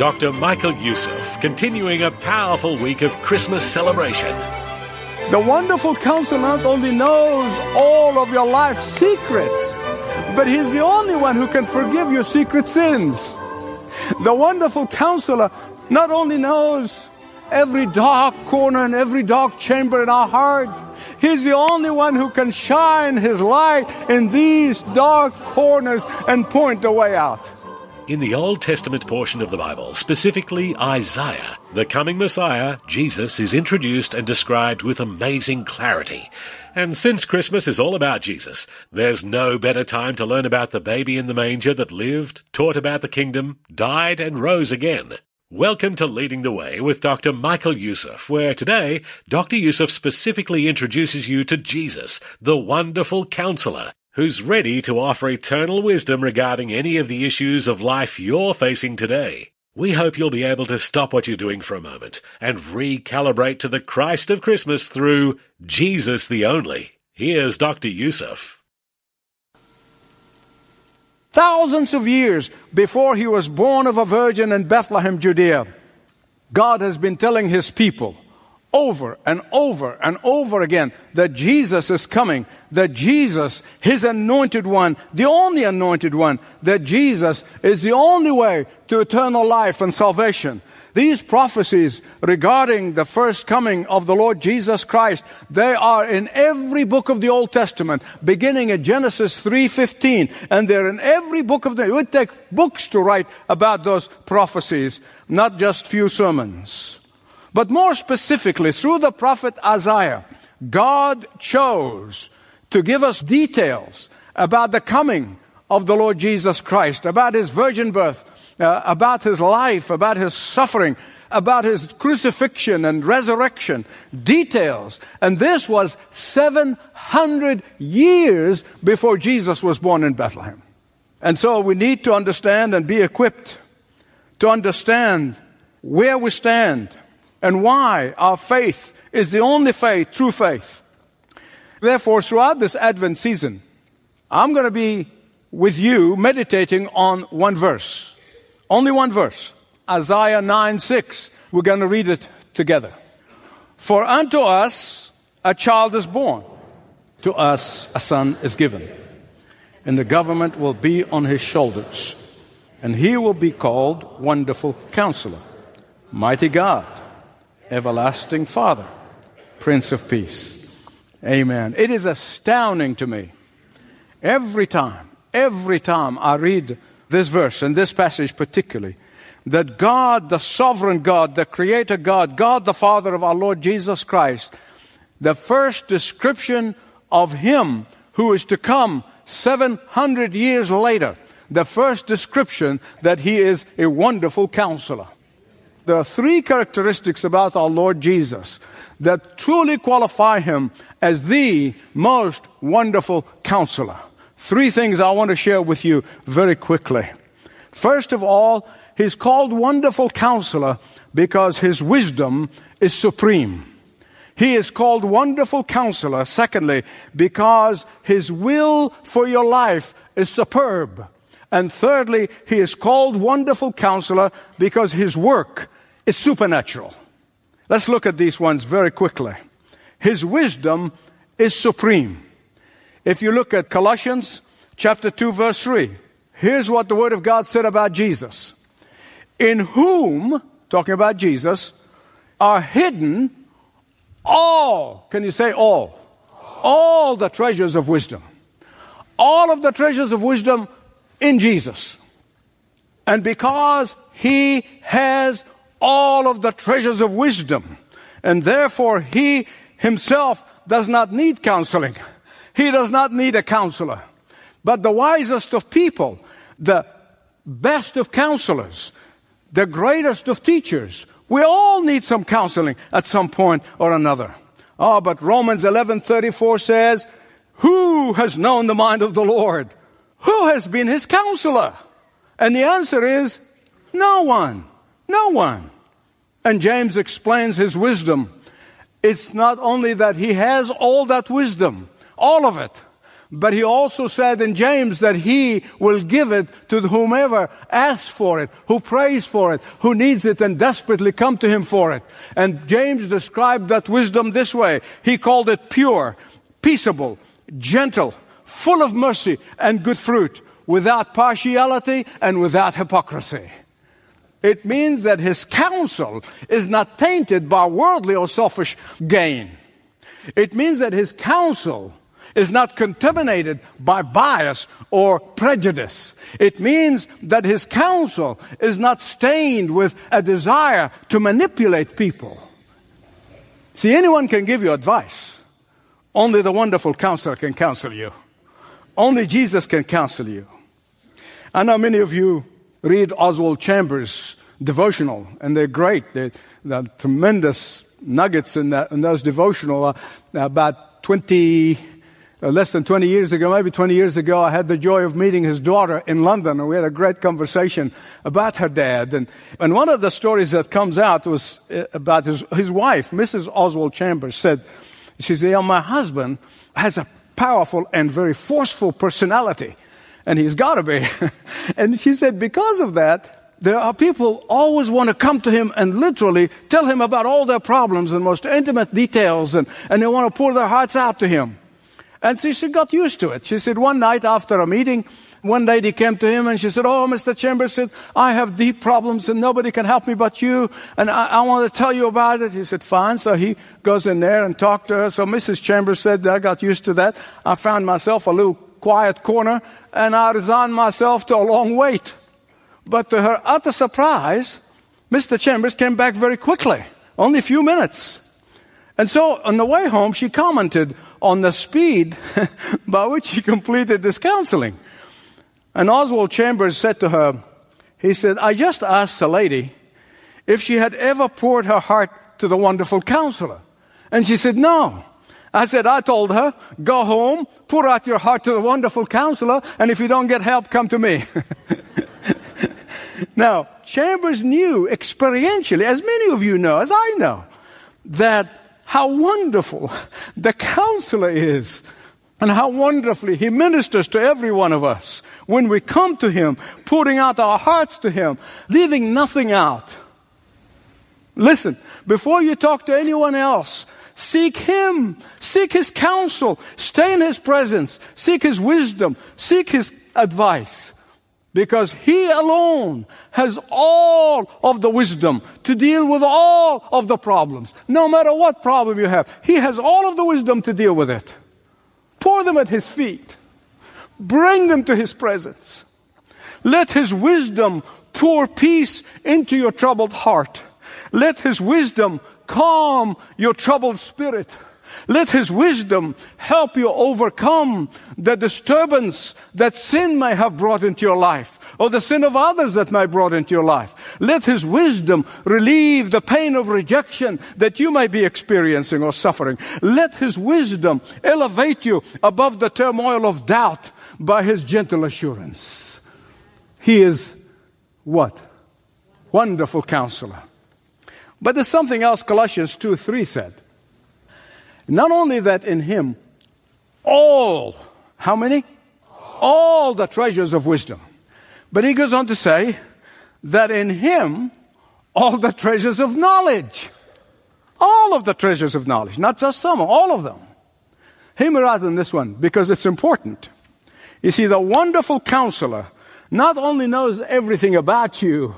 Dr. Michael Youssef, continuing a powerful week of Christmas celebration. The wonderful counselor not only knows all of your life secrets, but he's the only one who can forgive your secret sins. The wonderful counselor not only knows every dark corner and every dark chamber in our heart, he's the only one who can shine his light in these dark corners and point the way out. In the Old Testament portion of the Bible, specifically Isaiah, the coming Messiah, Jesus, is introduced and described with amazing clarity. And since Christmas is all about Jesus, there's no better time to learn about the baby in the manger that lived, taught about the kingdom, died, and rose again. Welcome to Leading the Way with Dr. Michael Youssef, where today Dr. Youssef specifically introduces you to Jesus, the wonderful counselor, who's ready to offer eternal wisdom regarding any of the issues of life you're facing today. We hope you'll be able to stop what you're doing for a moment and recalibrate to the Christ of Christmas through Jesus the Only. Here's Dr. Youssef. Thousands of years before he was born of a virgin in Bethlehem, Judea, God has been telling his people over and over and over again that Jesus is coming, that Jesus, His anointed one, the only anointed one, that Jesus is the only way to eternal life and salvation. These prophecies regarding the first coming of the Lord Jesus Christ, they are in every book of the Old Testament, beginning at Genesis 3.15, and they're in every book of the, it would take books to write about those prophecies, not just few sermons. But more specifically, through the prophet Isaiah, God chose to give us details about the coming of the Lord Jesus Christ, about his virgin birth, uh, about his life, about his suffering, about his crucifixion and resurrection. Details. And this was 700 years before Jesus was born in Bethlehem. And so we need to understand and be equipped to understand where we stand and why our faith is the only faith, true faith. Therefore, throughout this Advent season, I'm going to be with you meditating on one verse. Only one verse. Isaiah 9 6. We're going to read it together. For unto us a child is born, to us a son is given, and the government will be on his shoulders, and he will be called Wonderful Counselor, Mighty God everlasting Father, Prince of Peace. Amen. It is astounding to me every time, every time I read this verse and this passage particularly, that God, the sovereign God, the creator God, God the Father of our Lord Jesus Christ, the first description of Him who is to come 700 years later, the first description that He is a wonderful counselor. There are three characteristics about our Lord Jesus that truly qualify him as the most wonderful counselor. Three things I want to share with you very quickly. First of all, he's called wonderful counselor because his wisdom is supreme. He is called wonderful counselor, secondly, because his will for your life is superb. And thirdly, he is called Wonderful Counselor because his work is supernatural. Let's look at these ones very quickly. His wisdom is supreme. If you look at Colossians chapter 2 verse 3, here's what the word of God said about Jesus. In whom, talking about Jesus, are hidden all, can you say all? All the treasures of wisdom. All of the treasures of wisdom in Jesus. And because he has all of the treasures of wisdom, and therefore he himself does not need counseling. He does not need a counselor. But the wisest of people, the best of counselors, the greatest of teachers. We all need some counseling at some point or another. Oh, but Romans 11:34 says, "Who has known the mind of the Lord? Who has been his counselor?" And the answer is no one. No one. And James explains his wisdom. It's not only that he has all that wisdom, all of it, but he also said in James that he will give it to whomever asks for it, who prays for it, who needs it and desperately come to him for it. And James described that wisdom this way. He called it pure, peaceable, gentle, full of mercy and good fruit, without partiality and without hypocrisy. It means that his counsel is not tainted by worldly or selfish gain. It means that his counsel is not contaminated by bias or prejudice. It means that his counsel is not stained with a desire to manipulate people. See, anyone can give you advice. Only the wonderful counselor can counsel you. Only Jesus can counsel you. I know many of you read Oswald Chambers' devotional, and they're great. They're, they're tremendous nuggets in, that, in those devotional. Uh, about 20, uh, less than 20 years ago, maybe 20 years ago, I had the joy of meeting his daughter in London, and we had a great conversation about her dad. And, and one of the stories that comes out was uh, about his, his wife, Mrs. Oswald Chambers, said, she said, yeah, my husband has a powerful and very forceful personality, and he's got to be. and she said, because of that, there are people always want to come to him and literally tell him about all their problems and most intimate details, and, and they want to pour their hearts out to him. And so she got used to it. She said one night after a meeting, one lady came to him and she said, Oh, Mr. Chambers said, I have deep problems and nobody can help me but you. And I, I want to tell you about it. He said, fine. So he goes in there and talked to her. So Mrs. Chambers said, I got used to that. I found myself a little quiet corner and I resigned myself to a long wait. But to her utter surprise, Mr. Chambers came back very quickly, only a few minutes. And so on the way home, she commented on the speed by which he completed this counseling. And Oswald Chambers said to her, he said, I just asked the lady if she had ever poured her heart to the wonderful counselor. And she said, no. I said, I told her, go home, pour out your heart to the wonderful counselor, and if you don't get help, come to me. now, Chambers knew experientially, as many of you know, as I know, that how wonderful the counselor is and how wonderfully he ministers to every one of us when we come to him, pouring out our hearts to him, leaving nothing out. Listen, before you talk to anyone else, seek him, seek his counsel, stay in his presence, seek his wisdom, seek his advice. Because he alone has all of the wisdom to deal with all of the problems. No matter what problem you have, he has all of the wisdom to deal with it. Pour them at his feet. Bring them to his presence. Let his wisdom pour peace into your troubled heart. Let his wisdom calm your troubled spirit. Let his wisdom help you overcome the disturbance that sin may have brought into your life or the sin of others that may have brought into your life. Let his wisdom relieve the pain of rejection that you may be experiencing or suffering. Let his wisdom elevate you above the turmoil of doubt by his gentle assurance. He is what? Wonderful counselor. But there's something else Colossians 2 3 said. Not only that in him, all, how many? All the treasures of wisdom. But he goes on to say that in him, all the treasures of knowledge. All of the treasures of knowledge, not just some, all of them. Him rather than this one because it's important. You see, the wonderful counselor not only knows everything about you,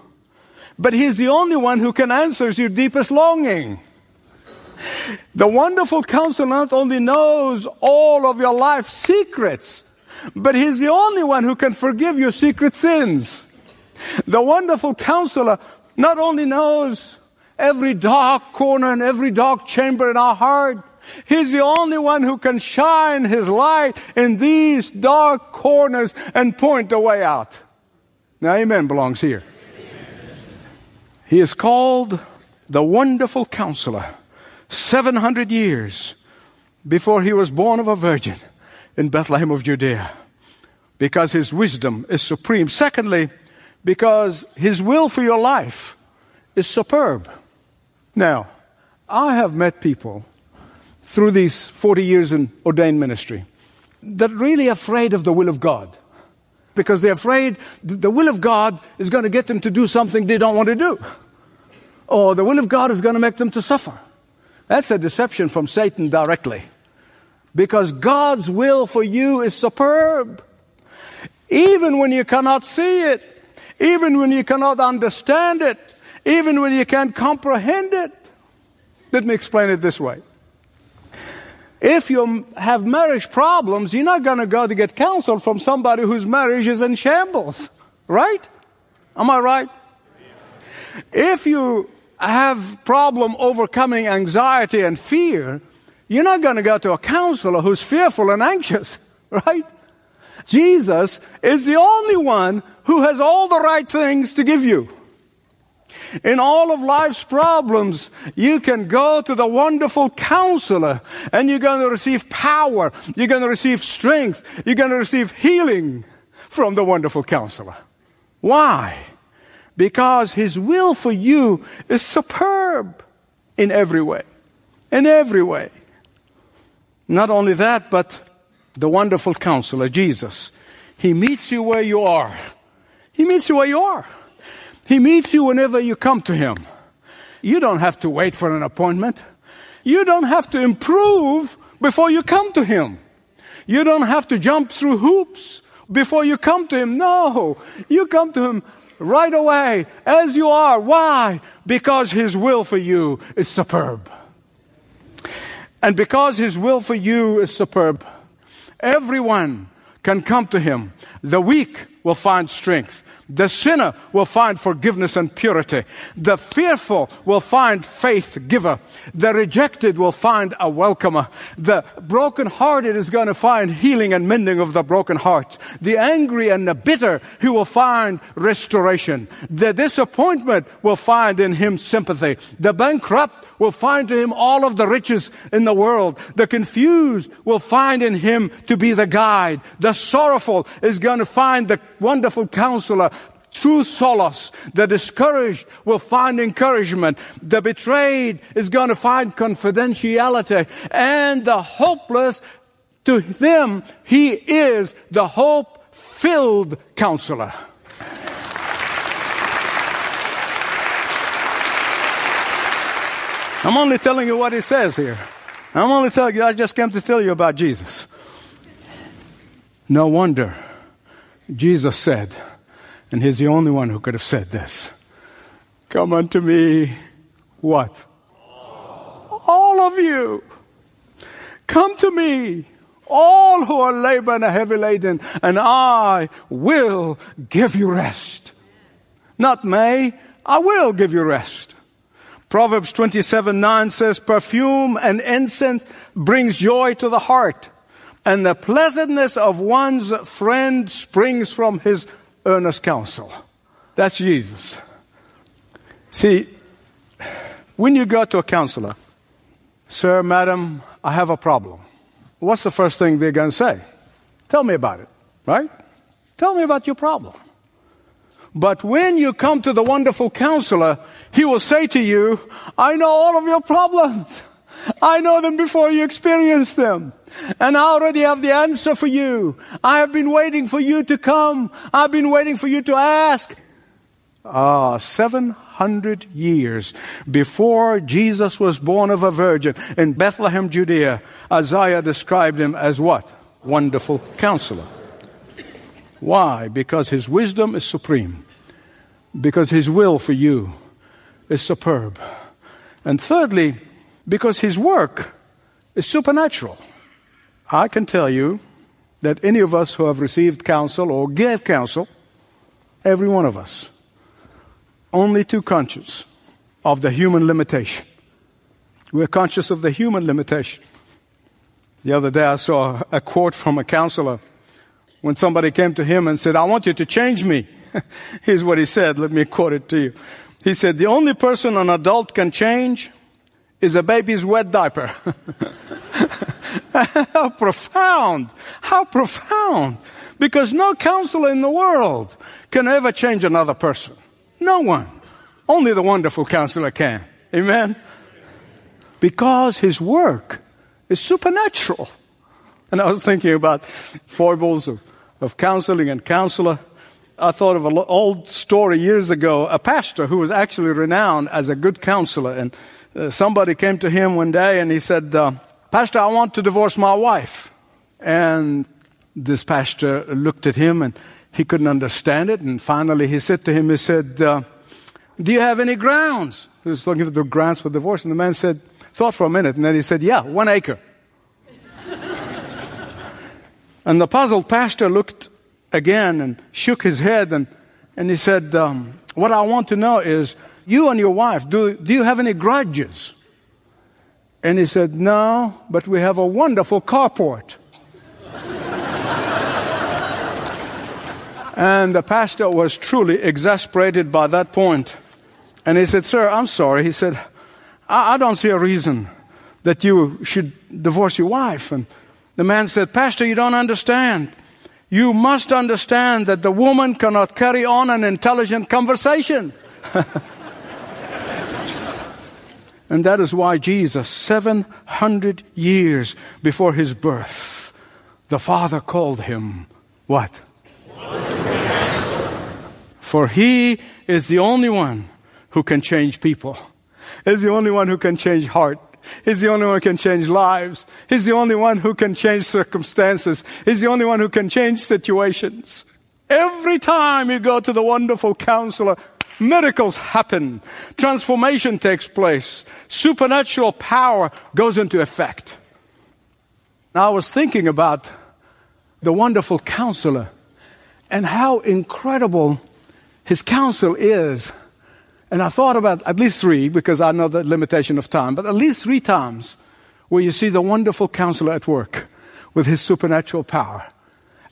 but he's the only one who can answer your deepest longing. The wonderful counselor not only knows all of your life secrets, but he's the only one who can forgive your secret sins. The wonderful counselor not only knows every dark corner and every dark chamber in our heart, He's the only one who can shine His light in these dark corners and point the way out. Now, amen belongs here. He is called the Wonderful Counselor. 700 years before he was born of a virgin in Bethlehem of Judea because his wisdom is supreme. Secondly, because his will for your life is superb. Now, I have met people through these 40 years in ordained ministry that really afraid of the will of God because they're afraid the will of God is going to get them to do something they don't want to do. Or the will of God is going to make them to suffer. That's a deception from Satan directly. Because God's will for you is superb. Even when you cannot see it, even when you cannot understand it, even when you can't comprehend it. Let me explain it this way. If you have marriage problems, you're not going to go to get counsel from somebody whose marriage is in shambles, right? Am I right? If you have problem overcoming anxiety and fear, you're not going to go to a counselor who's fearful and anxious, right? Jesus is the only one who has all the right things to give you. In all of life's problems, you can go to the wonderful counselor and you're going to receive power. You're going to receive strength. You're going to receive healing from the wonderful counselor. Why? Because his will for you is superb in every way. In every way. Not only that, but the wonderful counselor, Jesus, he meets you where you are. He meets you where you are. He meets you whenever you come to Him. You don't have to wait for an appointment. You don't have to improve before you come to Him. You don't have to jump through hoops before you come to Him. No, you come to Him right away as you are. Why? Because His will for you is superb. And because His will for you is superb, everyone can come to Him. The weak will find strength. The sinner will find forgiveness and purity. The fearful will find faith giver. The rejected will find a welcomer. The brokenhearted is going to find healing and mending of the broken hearts. The angry and the bitter, he will find restoration. The disappointment will find in him sympathy. The bankrupt will find to him all of the riches in the world. The confused will find in him to be the guide. The sorrowful is going to find the wonderful counselor true solace. The discouraged will find encouragement. The betrayed is going to find confidentiality. And the hopeless, to them, he is the hope filled counselor. I'm only telling you what he says here. I'm only telling you, I just came to tell you about Jesus. No wonder Jesus said, and he's the only one who could have said this Come unto me, what? All of you. Come to me, all who are laboring and heavy laden, and I will give you rest. Not may, I will give you rest. Proverbs 27 9 says, Perfume and incense brings joy to the heart, and the pleasantness of one's friend springs from his earnest counsel. That's Jesus. See, when you go to a counselor, Sir, madam, I have a problem. What's the first thing they're going to say? Tell me about it, right? Tell me about your problem. But when you come to the wonderful counselor, he will say to you, I know all of your problems. I know them before you experience them. And I already have the answer for you. I have been waiting for you to come. I've been waiting for you to ask. Ah, 700 years before Jesus was born of a virgin in Bethlehem, Judea, Isaiah described him as what? Wonderful counselor. Why? Because his wisdom is supreme. Because his will for you is superb. And thirdly, because his work is supernatural. I can tell you that any of us who have received counsel or gave counsel, every one of us, only too conscious of the human limitation. We're conscious of the human limitation. The other day I saw a quote from a counselor when somebody came to him and said, I want you to change me. Here's what he said. Let me quote it to you. He said, The only person an adult can change is a baby's wet diaper. How profound! How profound! Because no counselor in the world can ever change another person. No one. Only the wonderful counselor can. Amen? Because his work is supernatural. And I was thinking about foibles of, of counseling and counselor. I thought of an old story years ago, a pastor who was actually renowned as a good counselor. And uh, somebody came to him one day and he said, uh, Pastor, I want to divorce my wife. And this pastor looked at him and he couldn't understand it. And finally he said to him, he said, uh, do you have any grounds? He was looking for the grounds for divorce. And the man said, thought for a minute. And then he said, yeah, one acre. and the puzzled pastor looked again and shook his head and, and he said, um, what I want to know is, you and your wife, do, do you have any grudges? And he said, no, but we have a wonderful carport. And the pastor was truly exasperated by that point. And he said, Sir, I'm sorry. He said, I, I don't see a reason that you should divorce your wife. And the man said, Pastor, you don't understand. You must understand that the woman cannot carry on an intelligent conversation. and that is why Jesus, 700 years before his birth, the Father called him what? For he is the only one who can change people. is the only one who can change heart. He's the only one who can change lives. He's the only one who can change circumstances. He's the only one who can change situations. Every time you go to the wonderful counselor, miracles happen. Transformation takes place. Supernatural power goes into effect. Now I was thinking about the wonderful counselor and how incredible his counsel is, and I thought about at least three, because I know the limitation of time, but at least three times where you see the wonderful counselor at work with his supernatural power.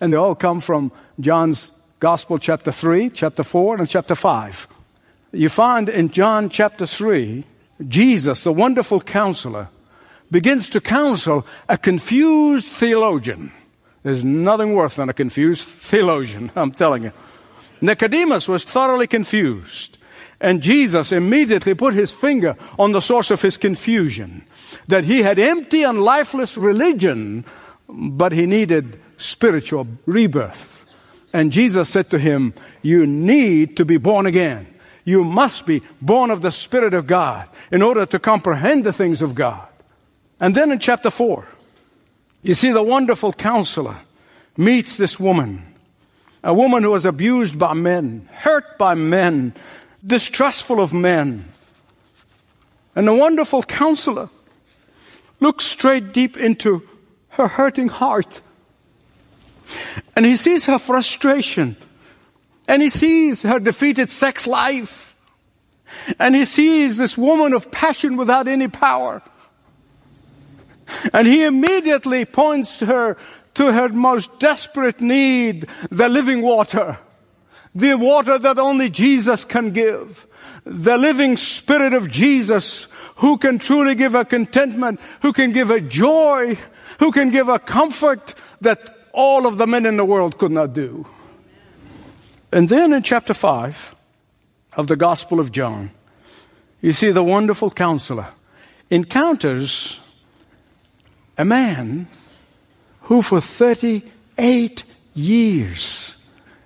And they all come from John's Gospel, chapter 3, chapter 4, and chapter 5. You find in John chapter 3, Jesus, the wonderful counselor, begins to counsel a confused theologian. There's nothing worse than a confused theologian, I'm telling you. Nicodemus was thoroughly confused. And Jesus immediately put his finger on the source of his confusion. That he had empty and lifeless religion, but he needed spiritual rebirth. And Jesus said to him, You need to be born again. You must be born of the Spirit of God in order to comprehend the things of God. And then in chapter 4, you see the wonderful counselor meets this woman a woman who was abused by men, hurt by men, distrustful of men. And the wonderful counselor looks straight deep into her hurting heart. And he sees her frustration. And he sees her defeated sex life. And he sees this woman of passion without any power. And he immediately points to her to her most desperate need, the living water. The water that only Jesus can give. The living spirit of Jesus who can truly give a contentment, who can give a joy, who can give a comfort that all of the men in the world could not do. And then in chapter 5 of the Gospel of John, you see the wonderful counselor encounters a man who for 38 years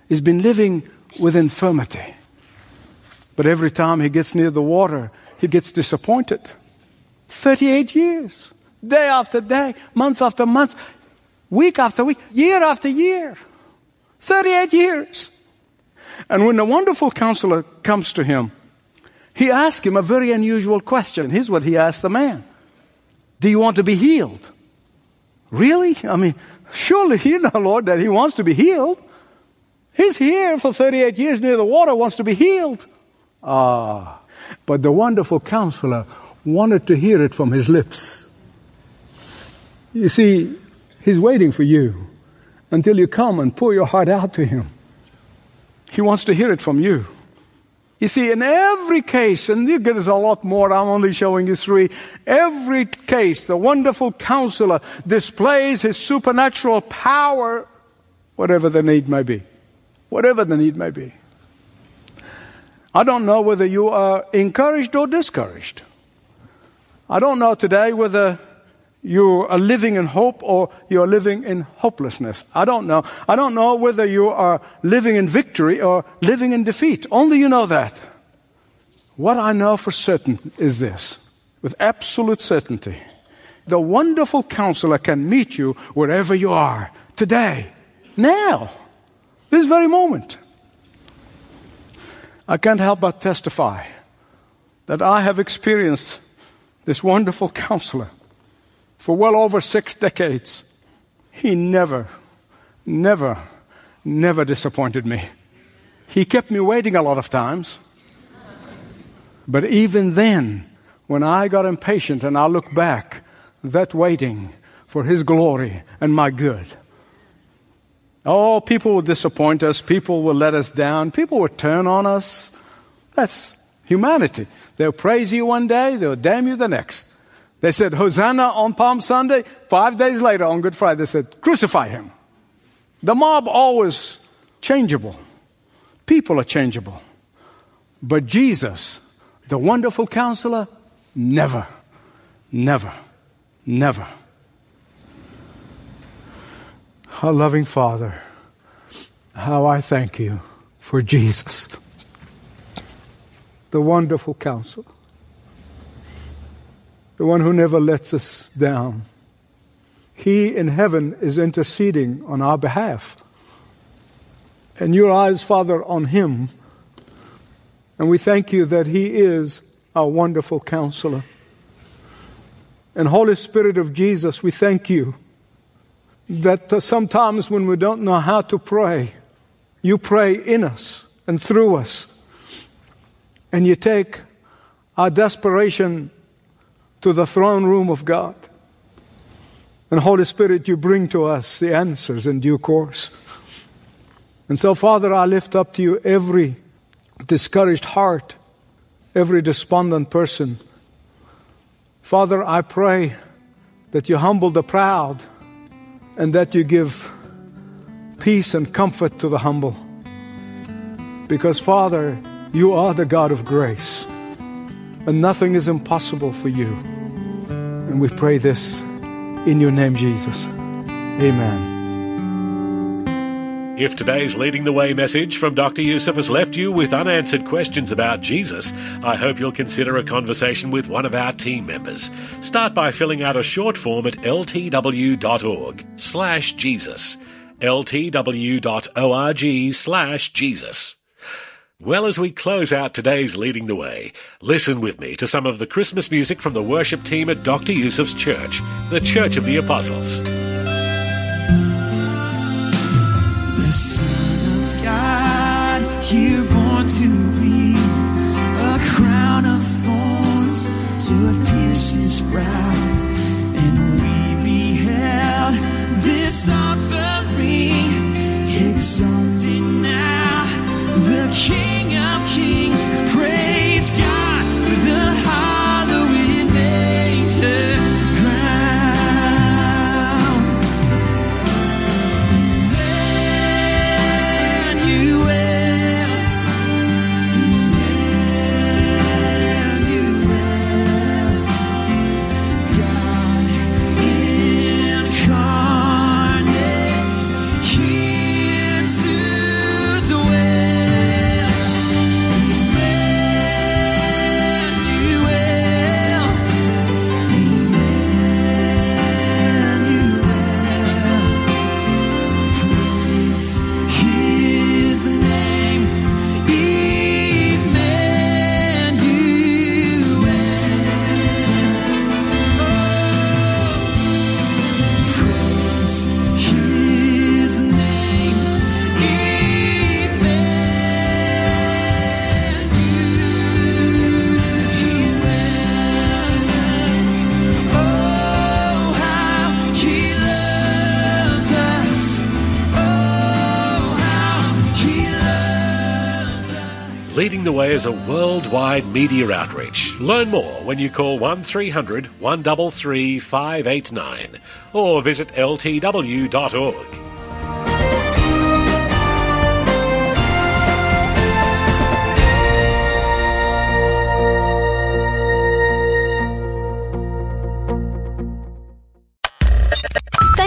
has been living with infirmity. But every time he gets near the water, he gets disappointed. 38 years, day after day, month after month, week after week, year after year. 38 years. And when the wonderful counselor comes to him, he asks him a very unusual question. Here's what he asked the man Do you want to be healed? Really? I mean, surely you know, Lord, that he wants to be healed. He's here for 38 years near the water, wants to be healed. Ah, but the wonderful counselor wanted to hear it from his lips. You see, he's waiting for you until you come and pour your heart out to him. He wants to hear it from you. You see, in every case, and there's a lot more, I'm only showing you three. Every case, the wonderful counselor displays his supernatural power, whatever the need may be. Whatever the need may be. I don't know whether you are encouraged or discouraged. I don't know today whether you are living in hope or you're living in hopelessness. I don't know. I don't know whether you are living in victory or living in defeat. Only you know that. What I know for certain is this, with absolute certainty. The wonderful counselor can meet you wherever you are, today, now, this very moment. I can't help but testify that I have experienced this wonderful counselor for well over six decades. He never, never, never disappointed me. He kept me waiting a lot of times. But even then, when I got impatient and I look back, that waiting for His glory and my good. Oh, people will disappoint us. People will let us down. People will turn on us. That's humanity. They'll praise you one day, they'll damn you the next. They said, Hosanna on Palm Sunday. Five days later, on Good Friday, they said, crucify him. The mob always changeable. People are changeable. But Jesus, the wonderful counselor, never, never, never. Our loving Father, how I thank you for Jesus, the wonderful counselor the one who never lets us down. He in heaven is interceding on our behalf. And your eyes, Father, on him. And we thank you that he is our wonderful counselor. And Holy Spirit of Jesus, we thank you that sometimes when we don't know how to pray, you pray in us and through us. And you take our desperation to the throne room of God. And Holy Spirit, you bring to us the answers in due course. And so, Father, I lift up to you every discouraged heart, every despondent person. Father, I pray that you humble the proud and that you give peace and comfort to the humble. Because, Father, you are the God of grace, and nothing is impossible for you. And we pray this in your name, Jesus. Amen. If today's Leading the Way message from Dr. Youssef has left you with unanswered questions about Jesus, I hope you'll consider a conversation with one of our team members. Start by filling out a short form at ltw.org slash Jesus. ltw.org slash Jesus. Well, as we close out today's Leading the Way, listen with me to some of the Christmas music from the worship team at Dr. Youssef's church, the Church of the Apostles. The Son of God, here born to be a crown of thorns to pierce his brow, and we beheld this offering exalted the King of Kings. Praise God for the hallowed the way as a worldwide media outreach. Learn more when you call 1300 133 589 or visit ltw.org.